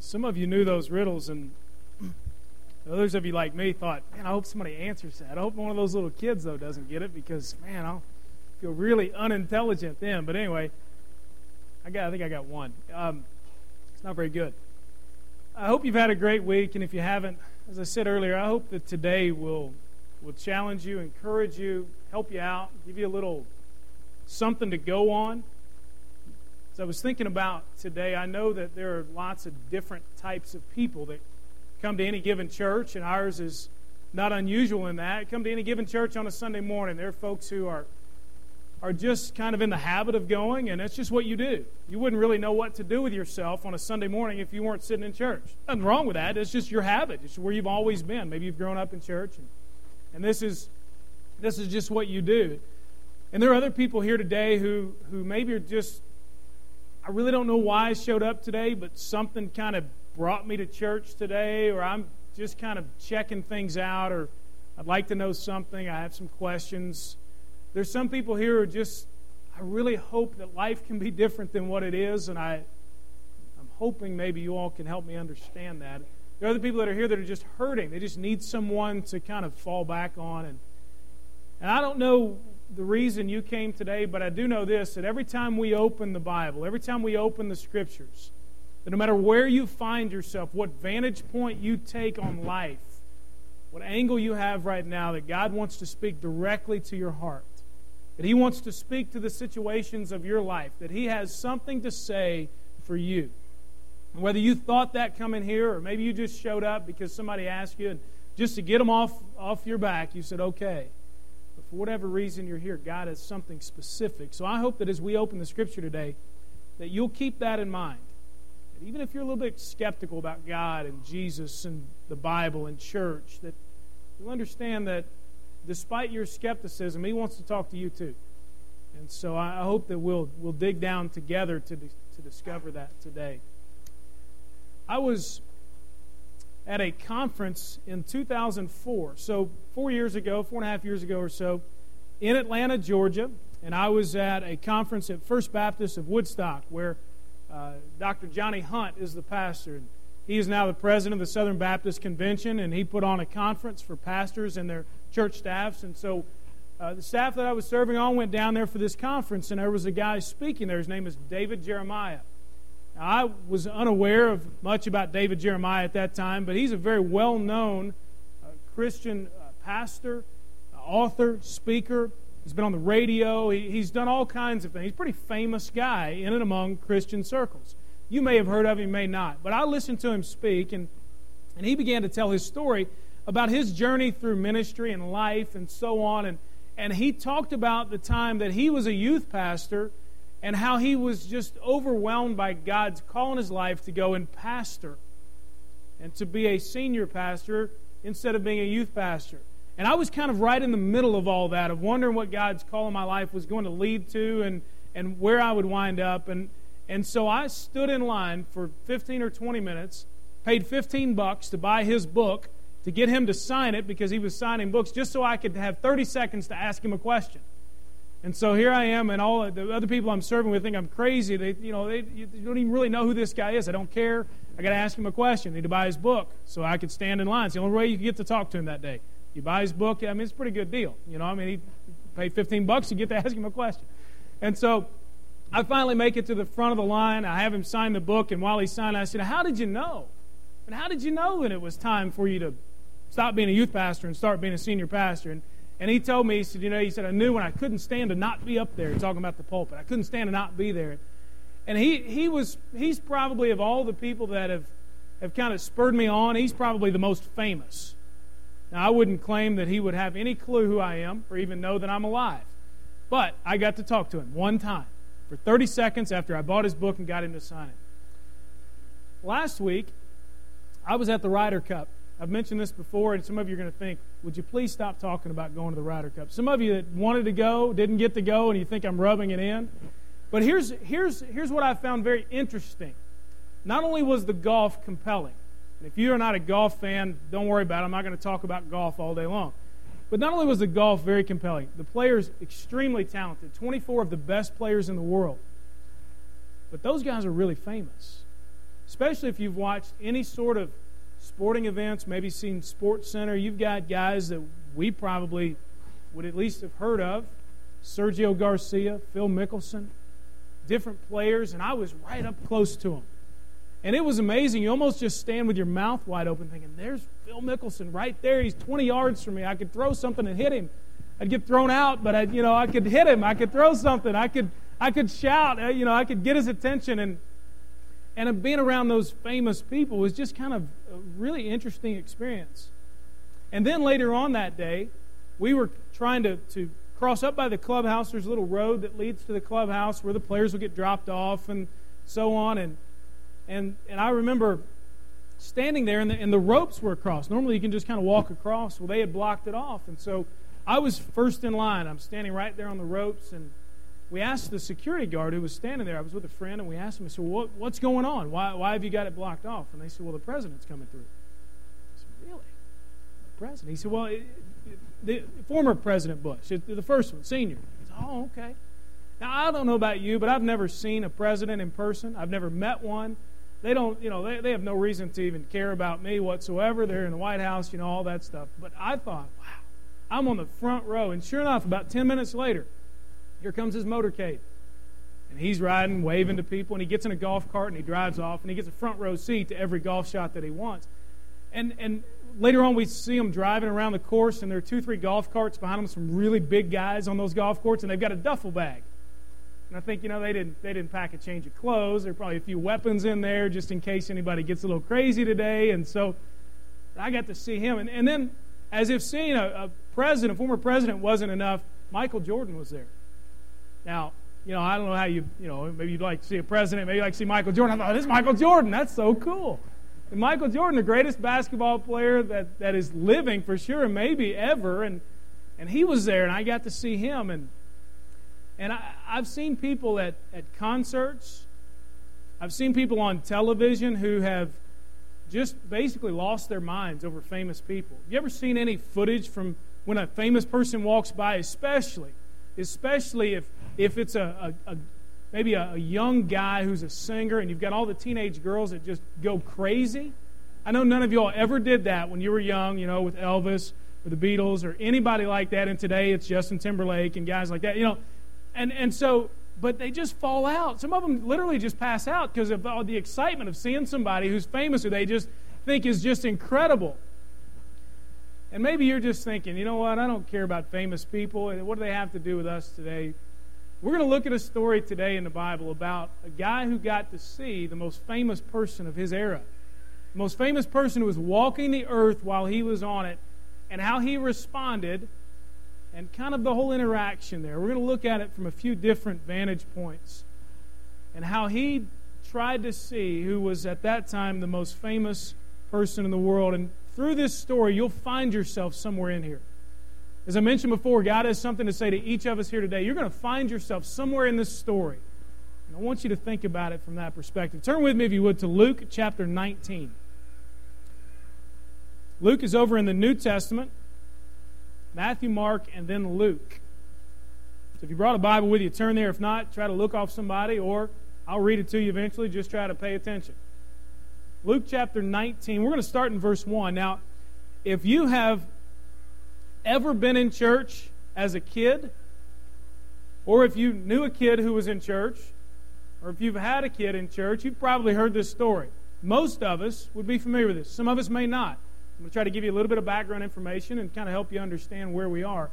Some of you knew those riddles, and others of you, like me, thought, man, I hope somebody answers that. I hope one of those little kids, though, doesn't get it because, man, I'll feel really unintelligent then. But anyway, I, got, I think I got one. Um, it's not very good. I hope you've had a great week, and if you haven't, as I said earlier, I hope that today will, will challenge you, encourage you, help you out, give you a little something to go on. As I was thinking about today, I know that there are lots of different types of people that come to any given church, and ours is not unusual in that. Come to any given church on a Sunday morning. There are folks who are are just kind of in the habit of going, and that's just what you do. You wouldn't really know what to do with yourself on a Sunday morning if you weren't sitting in church. Nothing wrong with that. It's just your habit. It's where you've always been. Maybe you've grown up in church, and, and this is this is just what you do. And there are other people here today who who maybe are just I really don't know why I showed up today, but something kind of brought me to church today, or I'm just kind of checking things out, or I'd like to know something. I have some questions. There's some people here who just, I really hope that life can be different than what it is, and I, I'm hoping maybe you all can help me understand that. There are other people that are here that are just hurting. They just need someone to kind of fall back on. And, and I don't know the reason you came today, but I do know this that every time we open the Bible, every time we open the Scriptures, that no matter where you find yourself, what vantage point you take on life, what angle you have right now, that God wants to speak directly to your heart, that He wants to speak to the situations of your life, that He has something to say for you. And whether you thought that coming here, or maybe you just showed up because somebody asked you, and just to get them off, off your back, you said, okay for whatever reason you're here, God has something specific. So I hope that as we open the scripture today, that you'll keep that in mind. That even if you're a little bit skeptical about God and Jesus and the Bible and church, that you'll understand that despite your skepticism, He wants to talk to you too. And so I hope that we'll, we'll dig down together to, to discover that today. I was at a conference in 2004. So, four years ago, four and a half years ago or so, in Atlanta, Georgia. And I was at a conference at First Baptist of Woodstock where uh, Dr. Johnny Hunt is the pastor. And he is now the president of the Southern Baptist Convention, and he put on a conference for pastors and their church staffs. And so, uh, the staff that I was serving on went down there for this conference, and there was a guy speaking there. His name is David Jeremiah. I was unaware of much about David Jeremiah at that time, but he's a very well known uh, Christian uh, pastor, uh, author, speaker. He's been on the radio. He, he's done all kinds of things. He's a pretty famous guy in and among Christian circles. You may have heard of him, may not. But I listened to him speak, and, and he began to tell his story about his journey through ministry and life and so on. And, and he talked about the time that he was a youth pastor and how he was just overwhelmed by God's call in his life to go and pastor and to be a senior pastor instead of being a youth pastor. And I was kind of right in the middle of all that, of wondering what God's call in my life was going to lead to and, and where I would wind up. And, and so I stood in line for 15 or 20 minutes, paid 15 bucks to buy his book, to get him to sign it because he was signing books, just so I could have 30 seconds to ask him a question. And so here I am, and all the other people I'm serving with think I'm crazy. They, you know, they you don't even really know who this guy is. I don't care. I got to ask him a question. I need to buy his book so I could stand in line. It's the only way you can get to talk to him that day. You buy his book. I mean, it's a pretty good deal. You know, I mean, he paid 15 bucks to get to ask him a question. And so I finally make it to the front of the line. I have him sign the book, and while he's signing, I said, "How did you know? And how did you know that it was time for you to stop being a youth pastor and start being a senior pastor?" And and he told me, he said, you know, he said, I knew when I couldn't stand to not be up there, talking about the pulpit. I couldn't stand to not be there. And he, he was, he's probably of all the people that have, have kind of spurred me on, he's probably the most famous. Now, I wouldn't claim that he would have any clue who I am or even know that I'm alive. But I got to talk to him one time for 30 seconds after I bought his book and got him to sign it. Last week, I was at the Ryder Cup I've mentioned this before, and some of you are going to think, would you please stop talking about going to the Ryder Cup? Some of you that wanted to go, didn't get to go, and you think I'm rubbing it in. But here's, here's, here's what I found very interesting. Not only was the golf compelling, and if you're not a golf fan, don't worry about it. I'm not going to talk about golf all day long. But not only was the golf very compelling, the players extremely talented, 24 of the best players in the world. But those guys are really famous. especially if you've watched any sort of sporting events, maybe seen Sports Center. You've got guys that we probably would at least have heard of Sergio Garcia, Phil Mickelson, different players, and I was right up close to them. And it was amazing. You almost just stand with your mouth wide open thinking, there's Phil Mickelson right there. He's 20 yards from me. I could throw something and hit him. I'd get thrown out, but I, you know, I could hit him. I could throw something. I could, I could shout. Uh, you know, I could get his attention. And and being around those famous people was just kind of a really interesting experience. And then later on that day, we were trying to, to cross up by the clubhouse. There's a little road that leads to the clubhouse where the players will get dropped off and so on. And and and I remember standing there, and the, and the ropes were across. Normally, you can just kind of walk across. Well, they had blocked it off, and so I was first in line. I'm standing right there on the ropes, and we asked the security guard who was standing there. I was with a friend, and we asked him. I said, what, "What's going on? Why, why have you got it blocked off?" And they said, "Well, the president's coming through." I said, "Really? The president?" He said, "Well, it, it, the former President Bush, the first one, senior." Said, "Oh, okay." Now I don't know about you, but I've never seen a president in person. I've never met one. They don't, you know, they, they have no reason to even care about me whatsoever. They're in the White House, you know, all that stuff. But I thought, wow, I'm on the front row. And sure enough, about 10 minutes later, here comes his motorcade. And he's riding, waving to people, and he gets in a golf cart and he drives off, and he gets a front row seat to every golf shot that he wants. And, and later on, we see him driving around the course, and there are two, three golf carts behind him, some really big guys on those golf courts, and they've got a duffel bag. And I think, you know, they didn't, they didn't pack a change of clothes. There are probably a few weapons in there just in case anybody gets a little crazy today. And so I got to see him. And, and then, as if seeing a, a president, a former president, wasn't enough, Michael Jordan was there. Now, you know, I don't know how you, you know, maybe you'd like to see a president, maybe you'd like to see Michael Jordan. I thought, oh, this is Michael Jordan. That's so cool. And Michael Jordan, the greatest basketball player that, that is living for sure, and maybe ever. And, and he was there, and I got to see him. And and I, I've seen people at, at concerts, I've seen people on television who have just basically lost their minds over famous people. You ever seen any footage from when a famous person walks by, especially, especially if, if it's a, a, a maybe a, a young guy who's a singer and you've got all the teenage girls that just go crazy? I know none of you all ever did that when you were young, you know, with Elvis or the Beatles or anybody like that. And today it's Justin Timberlake and guys like that. You know, and, and so, but they just fall out. Some of them literally just pass out because of all the excitement of seeing somebody who's famous who they just think is just incredible. And maybe you're just thinking, you know what, I don't care about famous people. What do they have to do with us today? We're going to look at a story today in the Bible about a guy who got to see the most famous person of his era. The most famous person who was walking the earth while he was on it, and how he responded and kind of the whole interaction there. We're going to look at it from a few different vantage points and how he tried to see who was at that time the most famous person in the world. And through this story, you'll find yourself somewhere in here. As I mentioned before, God has something to say to each of us here today. You're going to find yourself somewhere in this story. And I want you to think about it from that perspective. Turn with me, if you would, to Luke chapter 19. Luke is over in the New Testament. Matthew, Mark, and then Luke. So if you brought a Bible with you, turn there. If not, try to look off somebody, or I'll read it to you eventually. Just try to pay attention. Luke chapter 19. We're going to start in verse 1. Now, if you have ever been in church as a kid, or if you knew a kid who was in church, or if you've had a kid in church, you've probably heard this story. Most of us would be familiar with this. Some of us may not. I'm going to try to give you a little bit of background information and kind of help you understand where we are.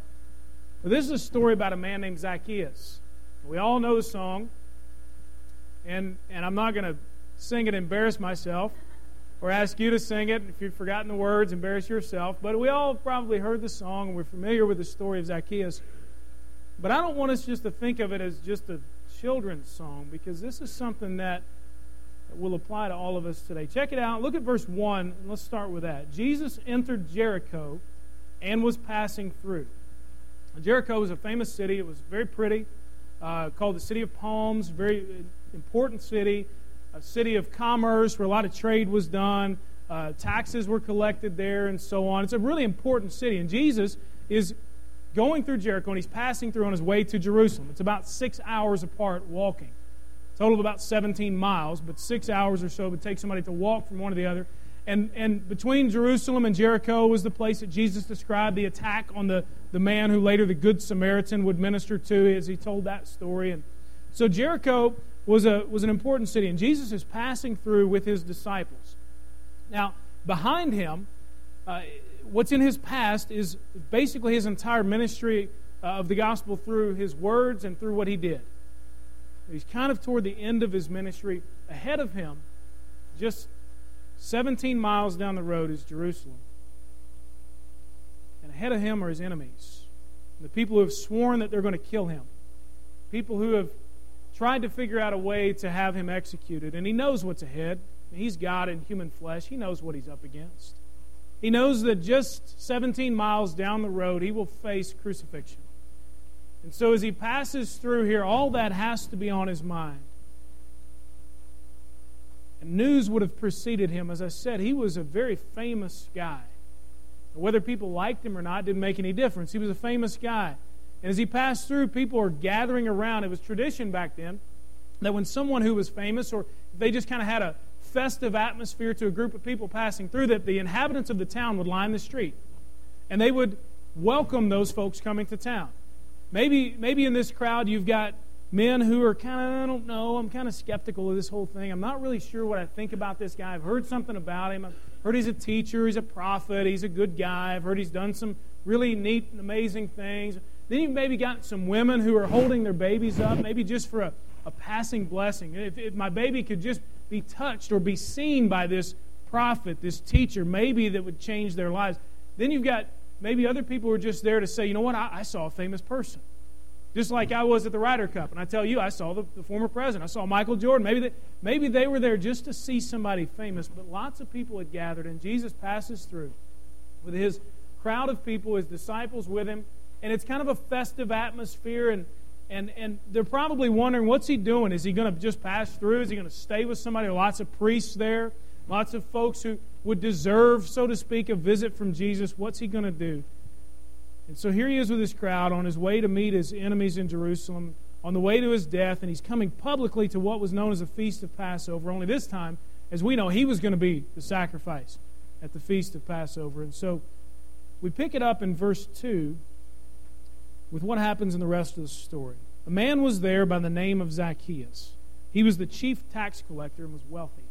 But this is a story about a man named Zacchaeus. We all know the song, and, and I'm not going to sing it and embarrass myself or ask you to sing it. If you've forgotten the words, embarrass yourself. But we all probably heard the song, and we're familiar with the story of Zacchaeus. But I don't want us just to think of it as just a children's song because this is something that will apply to all of us today. Check it out. Look at verse 1. Let's start with that. Jesus entered Jericho and was passing through. Jericho was a famous city. It was very pretty, uh, called the City of Palms, very important city, a city of commerce where a lot of trade was done. Uh, taxes were collected there and so on. It's a really important city. And Jesus is going through Jericho and he's passing through on his way to Jerusalem. It's about six hours apart walking. total of about 17 miles, but six hours or so would take somebody to walk from one to the other. And, and between Jerusalem and Jericho was the place that Jesus described the attack on the, the man who later the Good Samaritan would minister to as he told that story. And so Jericho was, a, was an important city, and Jesus is passing through with his disciples. Now, behind him, uh, what's in his past is basically his entire ministry uh, of the gospel through his words and through what he did. He's kind of toward the end of his ministry. Ahead of him, just 17 miles down the road, is Jerusalem. And ahead of him are his enemies. The people who have sworn that they're going to kill him. People who have tried to figure out a way to have him executed. And he knows what's ahead. He's God in human flesh. He knows what he's up against. He knows that just 17 miles down the road, he will face crucifixion. And so as he passes through here, all that has to be on his mind. And news would have preceded him. As I said, he was a very famous guy. Whether people liked him or not didn't make any difference. He was a famous guy. And as he passed through, people were gathering around. It was tradition back then that when someone who was famous, or they just kind of had a festive atmosphere to a group of people passing through, that the inhabitants of the town would line the street. And they would welcome those folks coming to town. Maybe, maybe in this crowd you've got men who are kind of, I don't know, I'm kind of skeptical of this whole thing. I'm not really sure what I think about this guy. I've heard something about him. I've heard he's a teacher, he's a prophet, he's a good guy. I've heard he's done some really neat and amazing things. Then you've maybe got some women who are holding their babies up, maybe just for a, a passing blessing. If, if my baby could just be touched or be seen by this prophet, this teacher, maybe that would change their lives. Then you've got maybe other people who are just there to say, you know what, I, I saw a famous person. Just like I was at the Ryder Cup. And I tell you, I saw the, the former president. I saw Michael Jordan. Maybe they, maybe they were there just to see somebody famous, but lots of people had gathered, and Jesus passes through with his crowd of people, his disciples with him, and it's kind of a festive atmosphere, and and, and they're probably wondering, what's he doing? Is he going to just pass through? Is he going to stay with somebody? Lots of priests there, lots of folks who would deserve, so to speak, a visit from Jesus. What's he going to do? And so here he is with his crowd on his way to meet his enemies in Jerusalem, on the way to his death, and he's coming publicly to what was known as a feast of Passover. Only this time, as we know, he was going to be the sacrifice at the feast of Passover. And so we pick it up in verse 2 with what happens in the rest of the story. A man was there by the name of Zacchaeus. He was the chief tax collector and was wealthy.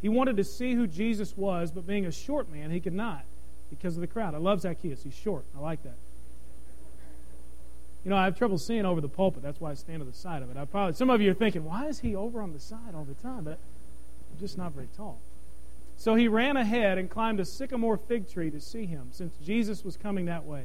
He wanted to see who Jesus was, but being a short man, he could not because of the crowd. I love Zacchaeus. He's short. I like that. You know, I have trouble seeing over the pulpit. That's why I stand to the side of it. I probably some of you are thinking, why is he over on the side all the time? But I'm just not very tall. So he ran ahead and climbed a sycamore fig tree to see him, since Jesus was coming that way.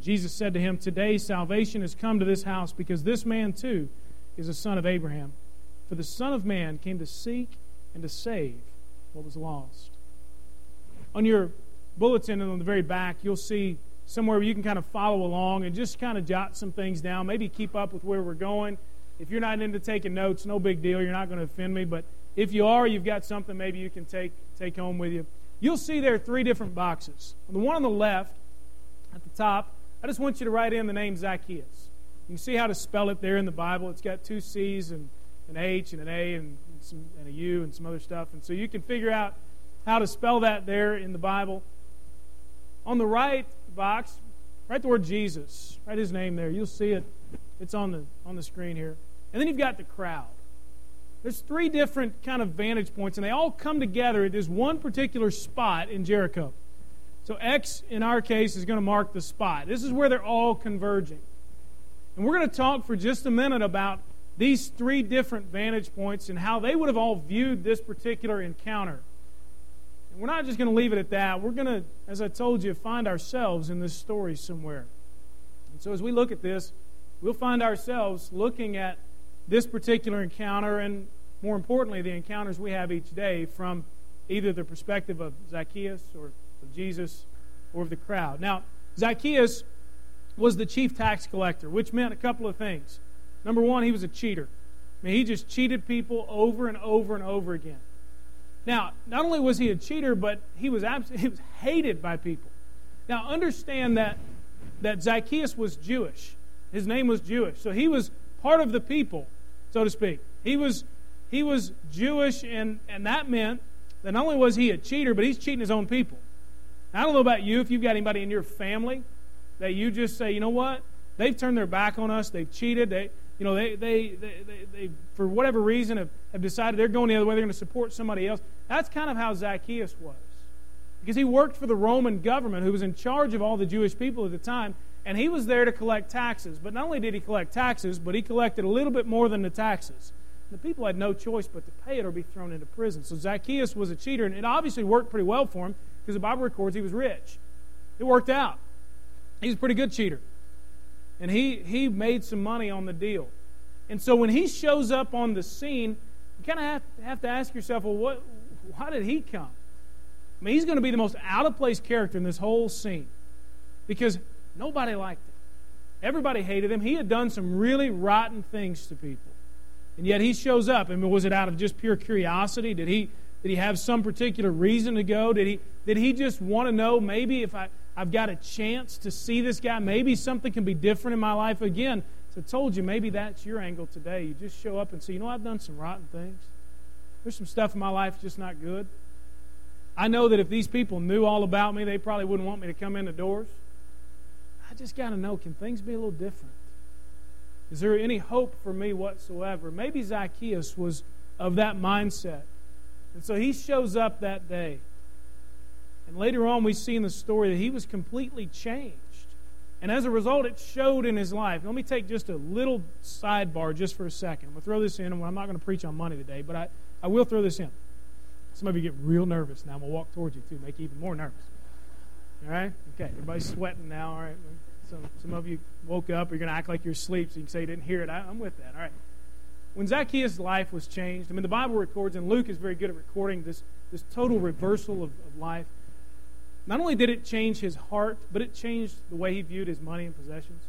Jesus said to him, Today salvation has come to this house because this man too is a son of Abraham. For the Son of Man came to seek and to save what was lost. On your bulletin and on the very back, you'll see somewhere where you can kind of follow along and just kind of jot some things down, maybe keep up with where we're going. If you're not into taking notes, no big deal. You're not going to offend me. But if you are, you've got something maybe you can take, take home with you. You'll see there are three different boxes. The one on the left, at the top, I just want you to write in the name Zacchaeus. You can see how to spell it there in the Bible. It's got two C's and an H and an A and, some, and a U and some other stuff. And so you can figure out how to spell that there in the Bible. On the right box, write the word Jesus. Write his name there. You'll see it. It's on the on the screen here. And then you've got the crowd. There's three different kind of vantage points, and they all come together at this one particular spot in Jericho. So X in our case is going to mark the spot. This is where they're all converging. And we're going to talk for just a minute about these three different vantage points and how they would have all viewed this particular encounter. And we're not just going to leave it at that. We're going to, as I told you, find ourselves in this story somewhere. And so as we look at this, we'll find ourselves looking at this particular encounter and, more importantly, the encounters we have each day from either the perspective of Zacchaeus or of Jesus or of the crowd. Now, Zacchaeus was the chief tax collector, which meant a couple of things. Number one, he was a cheater. I mean, he just cheated people over and over and over again. Now, not only was he a cheater, but he was abs- he was hated by people. Now, understand that that Zacchaeus was Jewish. His name was Jewish, so he was part of the people, so to speak. He was he was Jewish, and and that meant that not only was he a cheater, but he's cheating his own people. I don't know about you if you've got anybody in your family that you just say, you know what, they've turned their back on us, they've cheated, they you know, they, they, they, they, they for whatever reason, have, have decided they're going the other way, they're going to support somebody else. That's kind of how Zacchaeus was. Because he worked for the Roman government, who was in charge of all the Jewish people at the time, and he was there to collect taxes. But not only did he collect taxes, but he collected a little bit more than the taxes. The people had no choice but to pay it or be thrown into prison. So Zacchaeus was a cheater, and it obviously worked pretty well for him because the Bible records he was rich. It worked out. He's a pretty good cheater. And he, he made some money on the deal. And so when he shows up on the scene, you kind of have, have to ask yourself, well, what, why did he come? I mean, he's going to be the most out of place character in this whole scene because nobody liked him. Everybody hated him. He had done some really rotten things to people. And yet he shows up. I mean, was it out of just pure curiosity? Did he, did he have some particular reason to go? Did he, did he just want to know maybe if I, I've got a chance to see this guy. Maybe something can be different in my life again. So I told you, maybe that's your angle today. You just show up and say, you know, I've done some rotten things. There's some stuff in my life just not good. I know that if these people knew all about me, they probably wouldn't want me to come in the doors. I just got to know can things be a little different? Is there any hope for me whatsoever? Maybe Zacchaeus was of that mindset. And so he shows up that day. And later on, we see in the story that he was completely changed. And as a result, it showed in his life. Let me take just a little sidebar just for a second. I'm going to throw this in, I'm not going to preach on money today, but I, I will throw this in. Some of you get real nervous now. I'm going to walk towards you, too, make you even more nervous. All right? Okay, everybody's sweating now. All right? Some, some of you woke up. You're going to act like you're asleep so you can say you didn't hear it. I, I'm with that. All right. When Zacchaeus' life was changed, I mean, the Bible records, and Luke is very good at recording this, this total reversal of, of life. Not only did it change his heart, but it changed the way he viewed his money and possessions.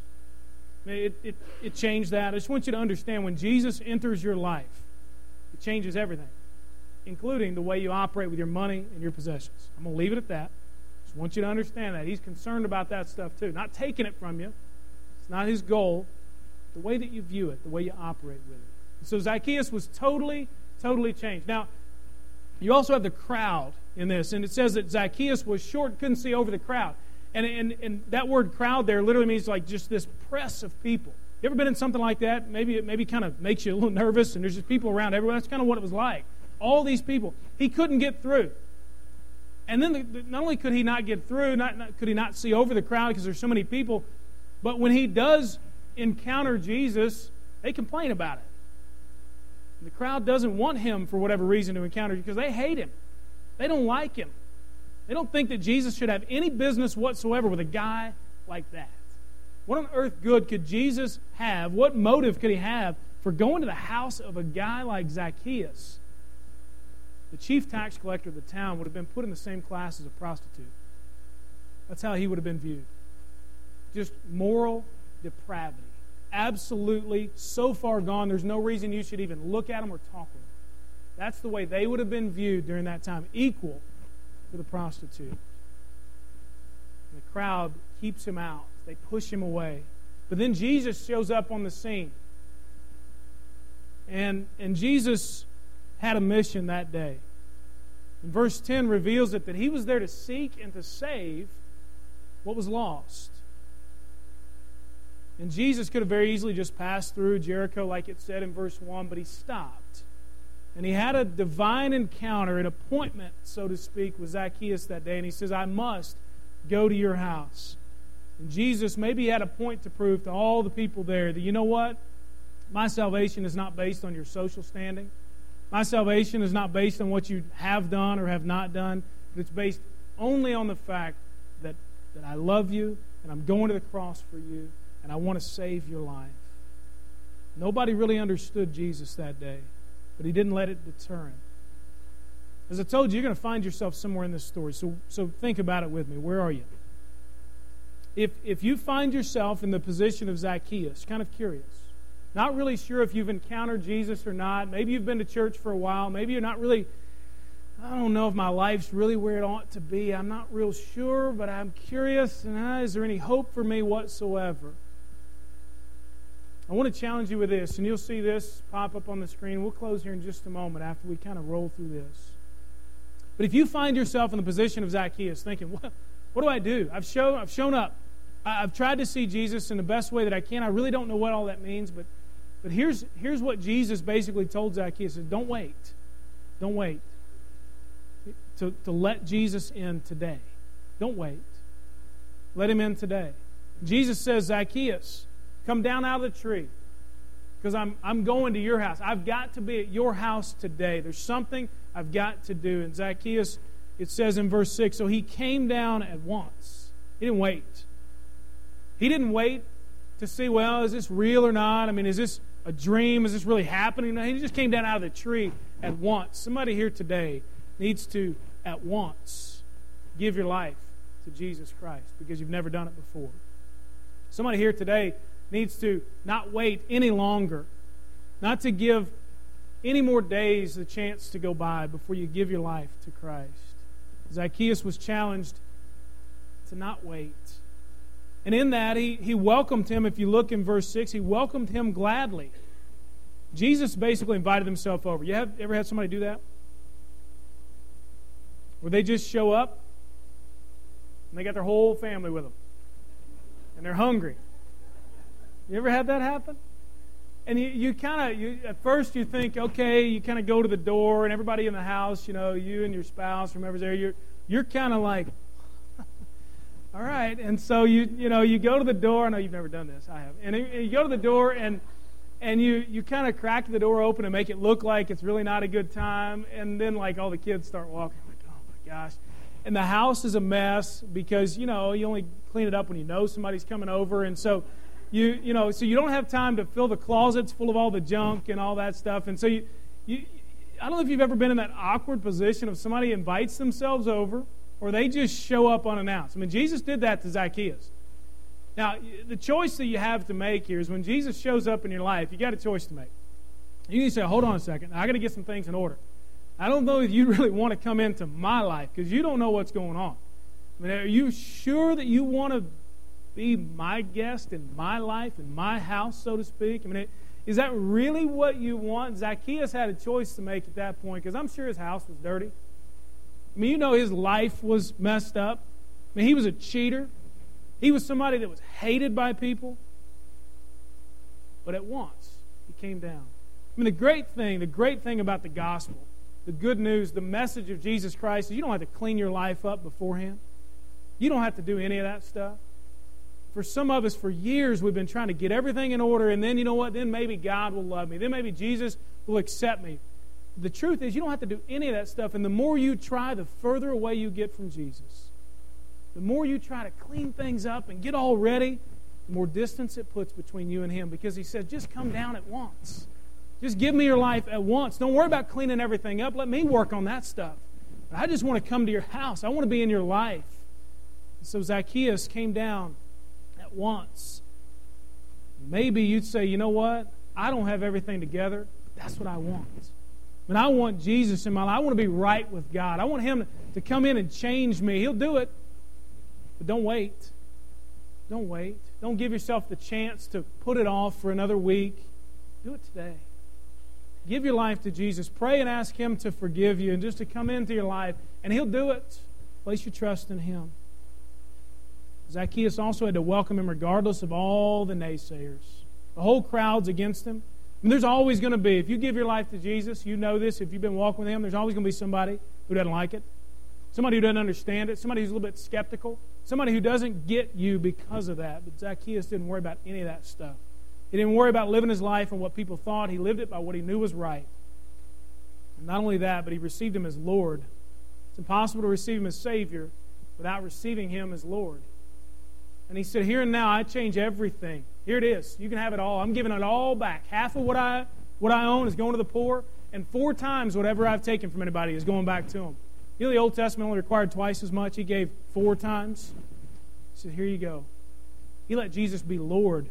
It, it, it changed that. I just want you to understand when Jesus enters your life, it changes everything, including the way you operate with your money and your possessions. I'm going to leave it at that. Just want you to understand that. He's concerned about that stuff too. Not taking it from you, it's not his goal. The way that you view it, the way you operate with it. So Zacchaeus was totally, totally changed. Now, you also have the crowd in this, and it says that Zacchaeus was short, couldn't see over the crowd. And, and, and that word crowd there literally means like just this press of people. You ever been in something like that? Maybe it maybe kind of makes you a little nervous, and there's just people around everywhere. That's kind of what it was like. All these people. He couldn't get through. And then the, the, not only could he not get through, not, not, could he not see over the crowd because there's so many people, but when he does encounter Jesus, they complain about it. The crowd doesn't want him for whatever reason to encounter because they hate him. They don't like him. They don't think that Jesus should have any business whatsoever with a guy like that. What on earth good could Jesus have? What motive could he have for going to the house of a guy like Zacchaeus? The chief tax collector of the town would have been put in the same class as a prostitute. That's how he would have been viewed. Just moral depravity absolutely so far gone, there's no reason you should even look at him or talk with them. That's the way they would have been viewed during that time, equal to the prostitute. And the crowd keeps him out, they push him away. But then Jesus shows up on the scene. And, and Jesus had a mission that day. And verse 10 reveals it that he was there to seek and to save what was lost. And Jesus could have very easily just passed through Jericho, like it said in verse 1, but he stopped. And he had a divine encounter, an appointment, so to speak, with Zacchaeus that day. And he says, I must go to your house. And Jesus maybe had a point to prove to all the people there that, you know what? My salvation is not based on your social standing. My salvation is not based on what you have done or have not done. but It's based only on the fact that, that I love you and I'm going to the cross for you and I want to save your life. Nobody really understood Jesus that day, but he didn't let it deter him. As I told you, you're going to find yourself somewhere in this story. So, so think about it with me. Where are you? If, if you find yourself in the position of Zacchaeus, kind of curious, not really sure if you've encountered Jesus or not, maybe you've been to church for a while, maybe you're not really, I don't know if my life's really where it ought to be. I'm not real sure, but I'm curious. And uh, is there any hope for me whatsoever? I want to challenge you with this, and you'll see this pop up on the screen. We'll close here in just a moment after we kind of roll through this. But if you find yourself in the position of Zacchaeus, thinking, what, what do I do? I've shown, I've shown up. I've tried to see Jesus in the best way that I can. I really don't know what all that means, but, but here's, here's what Jesus basically told Zacchaeus said, Don't wait. Don't wait to, to let Jesus in today. Don't wait. Let him in today. Jesus says, Zacchaeus, come down out of the tree because I'm, I'm going to your house. I've got to be at your house today. There's something I've got to do. And Zacchaeus, it says in verse 6, so he came down at once. He didn't wait. He didn't wait to see, well, is this real or not? I mean, is this a dream? Is this really happening? No, he just came down out of the tree at once. Somebody here today needs to, at once, give your life to Jesus Christ because you've never done it before. Somebody here today needs to not wait any longer, not to give any more days the chance to go by before you give your life to Christ. Zacchaeus was challenged to not wait. And in that, he, he welcomed him. If you look in verse 6, he welcomed him gladly. Jesus basically invited himself over. You have ever had somebody do that? Where they just show up and they got their whole family with them. And they're hungry. You ever had that happen? And you, you kind of, you, at first you think, okay, you kind of go to the door and everybody in the house, you know, you and your spouse, whoever's there, you're, you're kind of like, all right. And so you you know you go to the door. I know you've never done this. I have. And you go to the door and and you you kind of crack the door open and make it look like it's really not a good time. And then like all the kids start walking. I'm like oh my gosh. And the house is a mess because you know you only clean it up when you know somebody's coming over. And so you you know so you don't have time to fill the closets full of all the junk and all that stuff. And so you you I don't know if you've ever been in that awkward position of somebody invites themselves over or they just show up unannounced. I mean, Jesus did that to Zacchaeus. Now, the choice that you have to make here is when Jesus shows up in your life, you got a choice to make. You need to say, hold on a second, I got to get some things in order. I don't know if you really want to come into my life because you don't know what's going on. I mean, are you sure that you want to be my guest in my life, in my house, so to speak? I mean, is that really what you want? Zacchaeus had a choice to make at that point because I'm sure his house was dirty. I mean, you know his life was messed up. I mean, he was a cheater. He was somebody that was hated by people. But at once, he came down. I mean, the great thing, the great thing about the gospel, the good news, the message of Jesus Christ is you don't have to clean your life up beforehand. You don't have to do any of that stuff. For some of us, for years, we've been trying to get everything in order, and then you know what? Then maybe God will love me. Then maybe Jesus will accept me the truth is, you don't have to do any of that stuff. And the more you try, the further away you get from Jesus. The more you try to clean things up and get all ready, the more distance it puts between you and Him. Because He says, just come down at once. Just give me your life at once. Don't worry about cleaning everything up. Let me work on that stuff. I just want to come to your house. I want to be in your life. so Zacchaeus came down once. Maybe you'd say, you know what? I don't have everything together. That's what I want. And I want Jesus in my life. I want to be right with God. I want Him to come in and change me. He'll do it. But don't wait. Don't wait. Don't give yourself the chance to put it off for another week. Do it today. Give your life to Jesus. Pray and ask Him to forgive you and just to come into your life, and He'll do it. Place your trust in Him. Zacchaeus also had to welcome Him regardless of all the naysayers. The whole crowd's against Him. And there's always going to be, if you give your life to Jesus, you know this, if you've been walking with Him, there's always going to be somebody who doesn't like it, somebody who doesn't understand it, somebody who's a little bit skeptical, somebody who doesn't get you because of that. But Zacchaeus didn't worry about any of that stuff. He didn't worry about living his life and what people thought. He lived it by what he knew was right. And not only that, but he received Him as Lord. It's impossible to receive Him as Savior without receiving Him as Lord. And he said, Here and now, I change everything. Here it is. You can have it all. I'm giving it all back. Half of what I, what I own is going to the poor. and four times whatever I've taken from anybody is going back to them. You know, the Old Testament only required twice as much. He gave four times. He said, Here you go. He let Jesus be Lord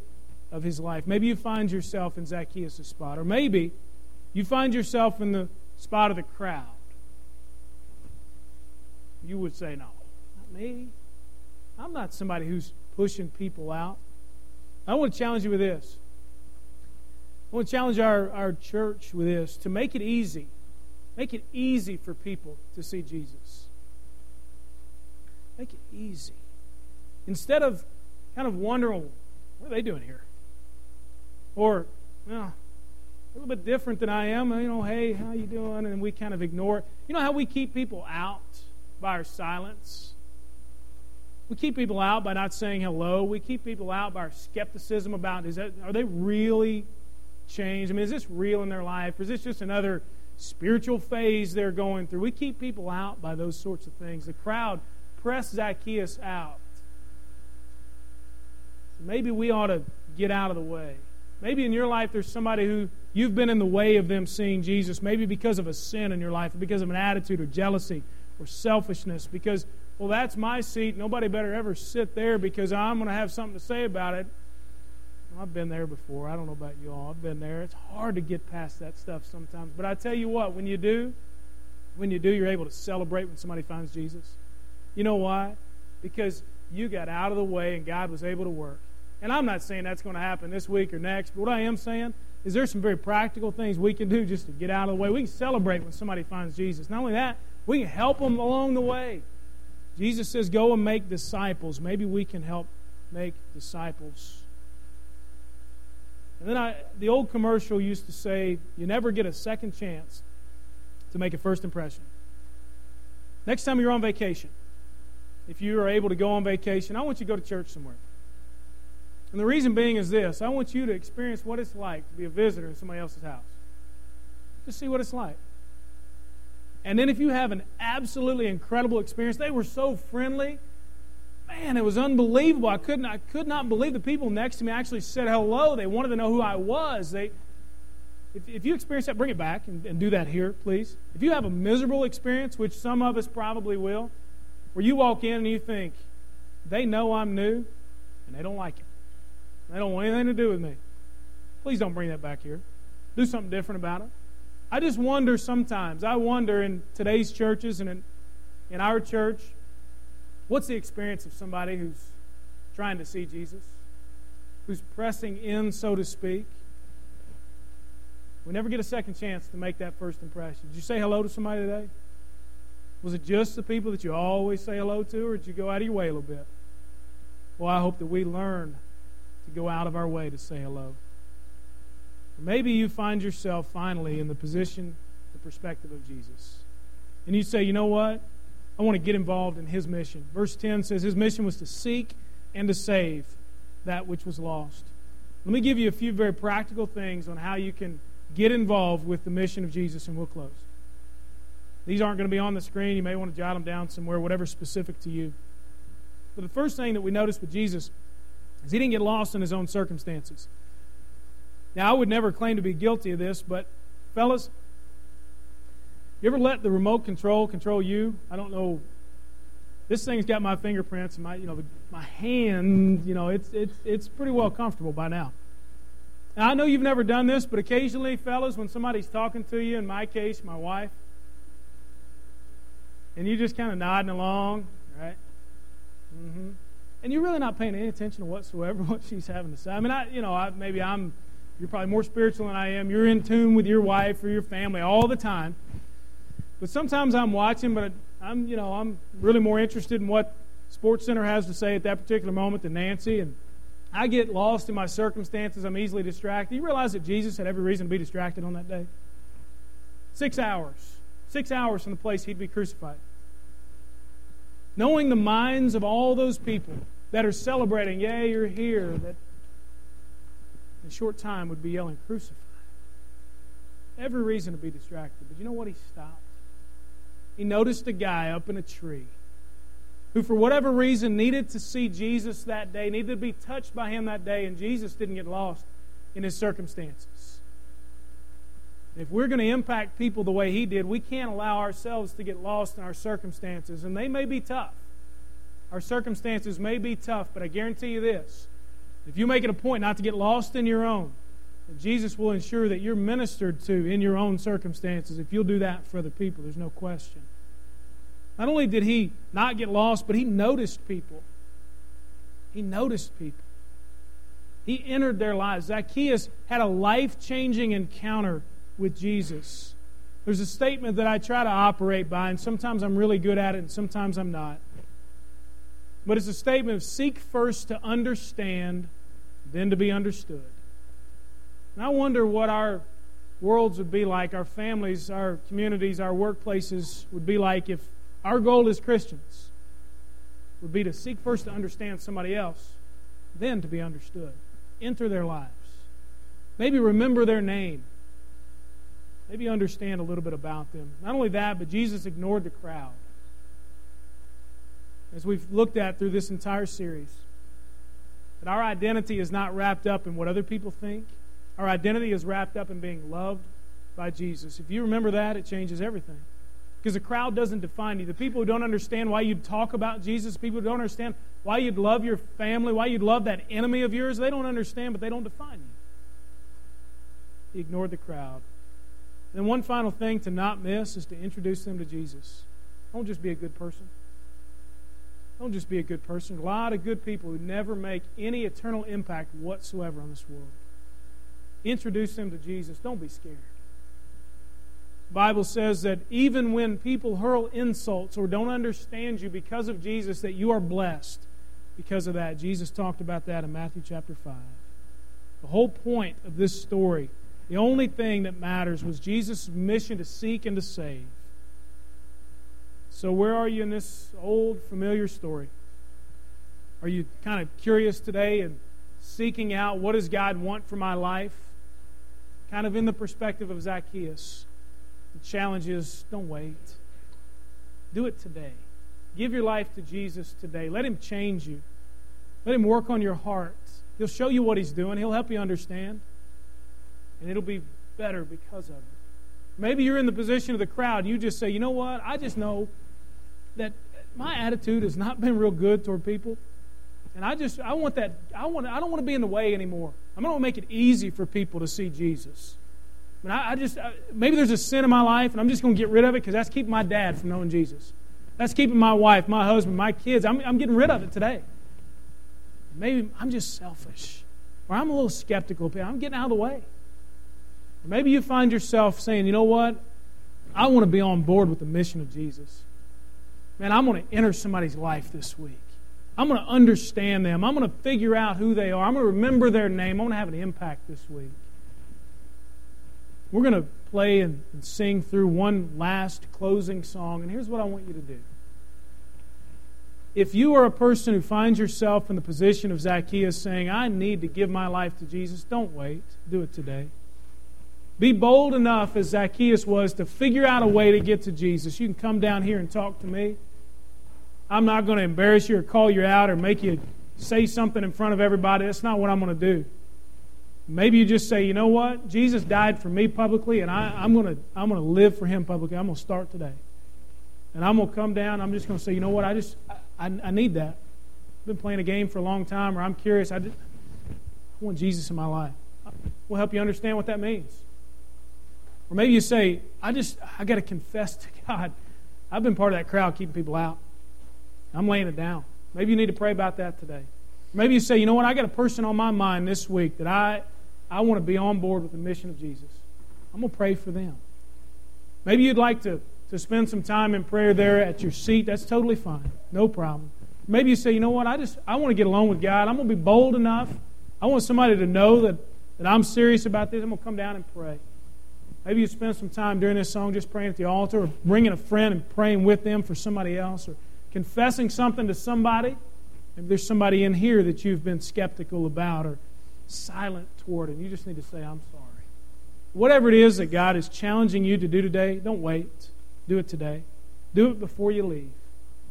of his life. Maybe you find yourself in Zacchaeus' spot, or maybe you find yourself in the spot of the crowd. You would say, No, not me. I'm not somebody who's pushing people out. I want to challenge you with this. I want to challenge our, our church with this to make it easy. Make it easy for people to see Jesus. Make it easy. Instead of kind of wondering, what are they doing here? Or, well, a little bit different than I am. You know, hey, how you doing? And we kind of ignore it. You know how we keep people out by our silence? We keep people out by not saying hello. We keep people out by our skepticism about is that are they really changed? I mean, is this real in their life? Or is this just another spiritual phase they're going through? We keep people out by those sorts of things. The crowd pressed Zacchaeus out. Maybe we ought to get out of the way. Maybe in your life there's somebody who you've been in the way of them seeing Jesus, maybe because of a sin in your life, or because of an attitude or jealousy or selfishness, because well, that's my seat. Nobody better ever sit there because I'm going to have something to say about it. I've been there before. I don't know about you all. I've been there. It's hard to get past that stuff sometimes. But I tell you what, when you do, when you do, you're able to celebrate when somebody finds Jesus. You know why? Because you got out of the way and God was able to work. And I'm not saying that's going to happen this week or next, but what I am saying is there's some very practical things we can do just to get out of the way. We can celebrate when somebody finds Jesus. Not only that, we can help them along the way. Jesus says, Go and make disciples. Maybe we can help make disciples. And then I, the old commercial used to say, You never get a second chance to make a first impression. Next time you're on vacation, if you are able to go on vacation, I want you to go to church somewhere. And the reason being is this I want you to experience what it's like to be a visitor in somebody else's house. Just see what it's like. And then if you have an absolutely incredible experience, they were so friendly. Man, it was unbelievable. I couldn't I could not believe the people next to me actually said hello. They wanted to know who I was. They if, if you experience that, bring it back and, and do that here, please. If you have a miserable experience, which some of us probably will, where you walk in and you think, they know I'm new and they don't like it. They don't want anything to do with me. Please don't bring that back here. Do something different about it. I just wonder sometimes, I wonder in today's churches and in, in our church, what's the experience of somebody who's trying to see Jesus, who's pressing in, so to speak? We never get a second chance to make that first impression. Did you say hello to somebody today? Was it just the people that you always say hello to, or did you go out of your way a little bit? Well, I hope that we learn to go out of our way to say hello. Maybe you find yourself finally in the position, the perspective of Jesus. And you say, you know what? I want to get involved in his mission. Verse 10 says his mission was to seek and to save that which was lost. Let me give you a few very practical things on how you can get involved with the mission of Jesus, and we'll close. These aren't going to be on the screen. You may want to jot them down somewhere, whatever's specific to you. But the first thing that we notice with Jesus is he didn't get lost in his own circumstances. Now, I would never claim to be guilty of this, but fellas, you ever let the remote control control you? I don't know. This thing's got my fingerprints and my, you know, my hand. You know, it's it's it's pretty well comfortable by now. Now, I know you've never done this, but occasionally, fellas, when somebody's talking to you, in my case, my wife, and you're just kind of nodding along, right? Mm-hmm. And you're really not paying any attention whatsoever what she's having to say. I mean, I, you know, I, maybe I'm you're probably more spiritual than I am. You're in tune with your wife or your family all the time. But sometimes I'm watching, but I'm, you know, I'm really more interested in what Sports Center has to say at that particular moment than Nancy. And I get lost in my circumstances. I'm easily distracted. You realize that Jesus had every reason to be distracted on that day? Six hours. Six hours from the place he'd be crucified. Knowing the minds of all those people that are celebrating, yay, you're here, that in a short time would be yelling, Crucify. Every reason to be distracted. But you know what? He stopped. He noticed a guy up in a tree who, for whatever reason, needed to see Jesus that day, needed to be touched by him that day, and Jesus didn't get lost in his circumstances. If we're going to impact people the way he did, we can't allow ourselves to get lost in our circumstances. And they may be tough. Our circumstances may be tough, but I guarantee you this if you make it a point not to get lost in your own, Jesus will ensure that you're ministered to in your own circumstances if you'll do that for other people. There's no question. Not only did he not get lost, but he noticed people. He noticed people. He entered their lives. Zacchaeus had a life changing encounter with Jesus. There's a statement that I try to operate by, and sometimes I'm really good at it, and sometimes I'm not. But it's a statement of seek first to understand, then to be understood. And I wonder what our worlds would be like, our families, our communities, our workplaces would be like if our goal as Christians would be to seek first to understand somebody else, then to be understood. Enter their lives. Maybe remember their name. Maybe understand a little bit about them. Not only that, but Jesus ignored the crowd as we've looked at through this entire series, that our identity is not wrapped up in what other people think. Our identity is wrapped up in being loved by Jesus. If you remember that, it changes everything. Because the crowd doesn't define you. The people who don't understand why you'd talk about Jesus, people who don't understand why you'd love your family, why you'd love that enemy of yours, they don't understand, but they don't define you. He ignored the crowd. And one final thing to not miss is to introduce them to Jesus. Don't just be a good person. Don't just be a good person. A lot of good people who never make any eternal impact whatsoever on this world. Introduce them to Jesus. Don't be scared. The Bible says that even when people hurl insults or don't understand you because of Jesus, that you are blessed because of that. Jesus talked about that in Matthew chapter 5. The whole point of this story, the only thing that matters was Jesus' mission to seek and to save. So, where are you in this old, familiar story? Are you kind of curious today and seeking out what does God want for my life? Kind of in the perspective of Zacchaeus. The challenge is don't wait. Do it today. Give your life to Jesus today. Let Him change you. Let Him work on your heart. He'll show you what He's doing, He'll help you understand. And it'll be better because of it. Maybe you're in the position of the crowd you just say, you know what? I just know that my attitude has not been real good toward people. And I just, I want that, I, want, I don't want to be in the way anymore. I'm going to make it easy for people to see Jesus. Mean, I, I just, I, maybe there's a sin in my life, and I'm just going to get rid of it because that's keeping my dad from knowing Jesus. That's keeping my wife, my husband, my kids. I'm, I'm getting rid of it today. Maybe I'm just selfish, or I'm a little skeptical. I'm getting out of the way. Or maybe you find yourself saying, you know what? I want to be on board with the mission of Jesus man, I'm going to enter somebody's life this week. I'm going to understand them. I'm going to figure out who they are. I'm going to remember their name. I'm going to have an impact this week. We're going to play and, and sing through one last closing song, and here's what I want you to do. If you are a person who finds yourself in the position of Zacchaeus saying, I need to give my life to Jesus, don't wait. Do it today. Be bold enough, as Zacchaeus was, to figure out a way to get to Jesus. You can come down here and talk to me. I'm not going to embarrass you or call you out or make you say something in front of everybody. That's not what I'm going to do. Maybe you just say, you know what? Jesus died for me publicly, and I, am going to I'm going to live for Him publicly. I'm going to start today, and I'm going to come down. I'm just going to say, you know what? I just I, I need that. I've been playing a game for a long time, or I'm curious. I, just, I want Jesus in my life. We'll help you understand what that means. Or maybe you say, I just, I got to confess to God. I've been part of that crowd keeping people out. I'm laying it down. Maybe you need to pray about that today. Maybe you say, you know what, I got a person on my mind this week that I, I want to be on board with the mission of Jesus. I'm going to pray for them. Maybe you'd like to, to spend some time in prayer there at your seat. That's totally fine. No problem. Maybe you say, you know what, I just I want to get along with God. I'm going to be bold enough. I want somebody to know that, that I'm serious about this. I'm going to come down and pray. Maybe you spend some time during this song just praying at the altar or bringing a friend and praying with them for somebody else or confessing something to somebody. Maybe there's somebody in here that you've been skeptical about or silent toward, and you just need to say, I'm sorry. Whatever it is that God is challenging you to do today, don't wait. Do it today. Do it before you leave.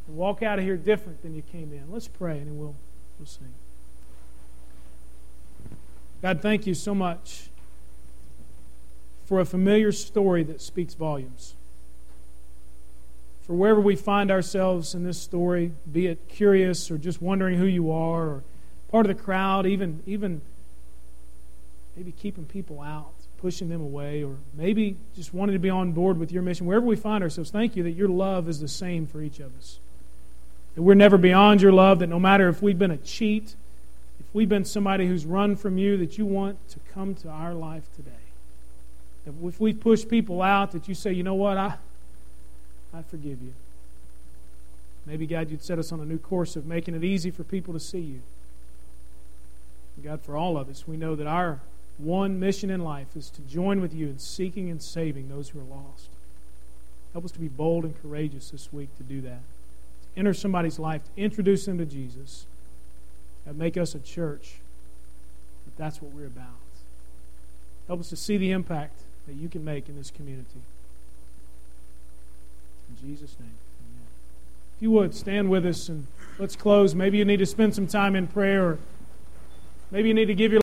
And walk out of here different than you came in. Let's pray, and we'll, we'll sing. God, thank you so much for a familiar story that speaks volumes. For wherever we find ourselves in this story, be it curious or just wondering who you are, or part of the crowd, even, even maybe keeping people out, pushing them away, or maybe just wanting to be on board with your mission, wherever we find ourselves, thank you that your love is the same for each of us. That we're never beyond your love, that no matter if we've been a cheat, if we've been somebody who's run from you, that you want to come to our life today. That if we push people out, that you say, you know what, I, I forgive you. Maybe, God, you'd set us on a new course of making it easy for people to see you. God, for all of us, we know that our one mission in life is to join with you in seeking and saving those who are lost. Help us to be bold and courageous this week to do that. To enter somebody's life, to introduce them to Jesus, and make us a church that that's what we're about. Help us to see the impact that you can make in this community. In Jesus' name, amen. If you would, stand with us and let's close. Maybe you need to spend some time in prayer, or maybe you need to give your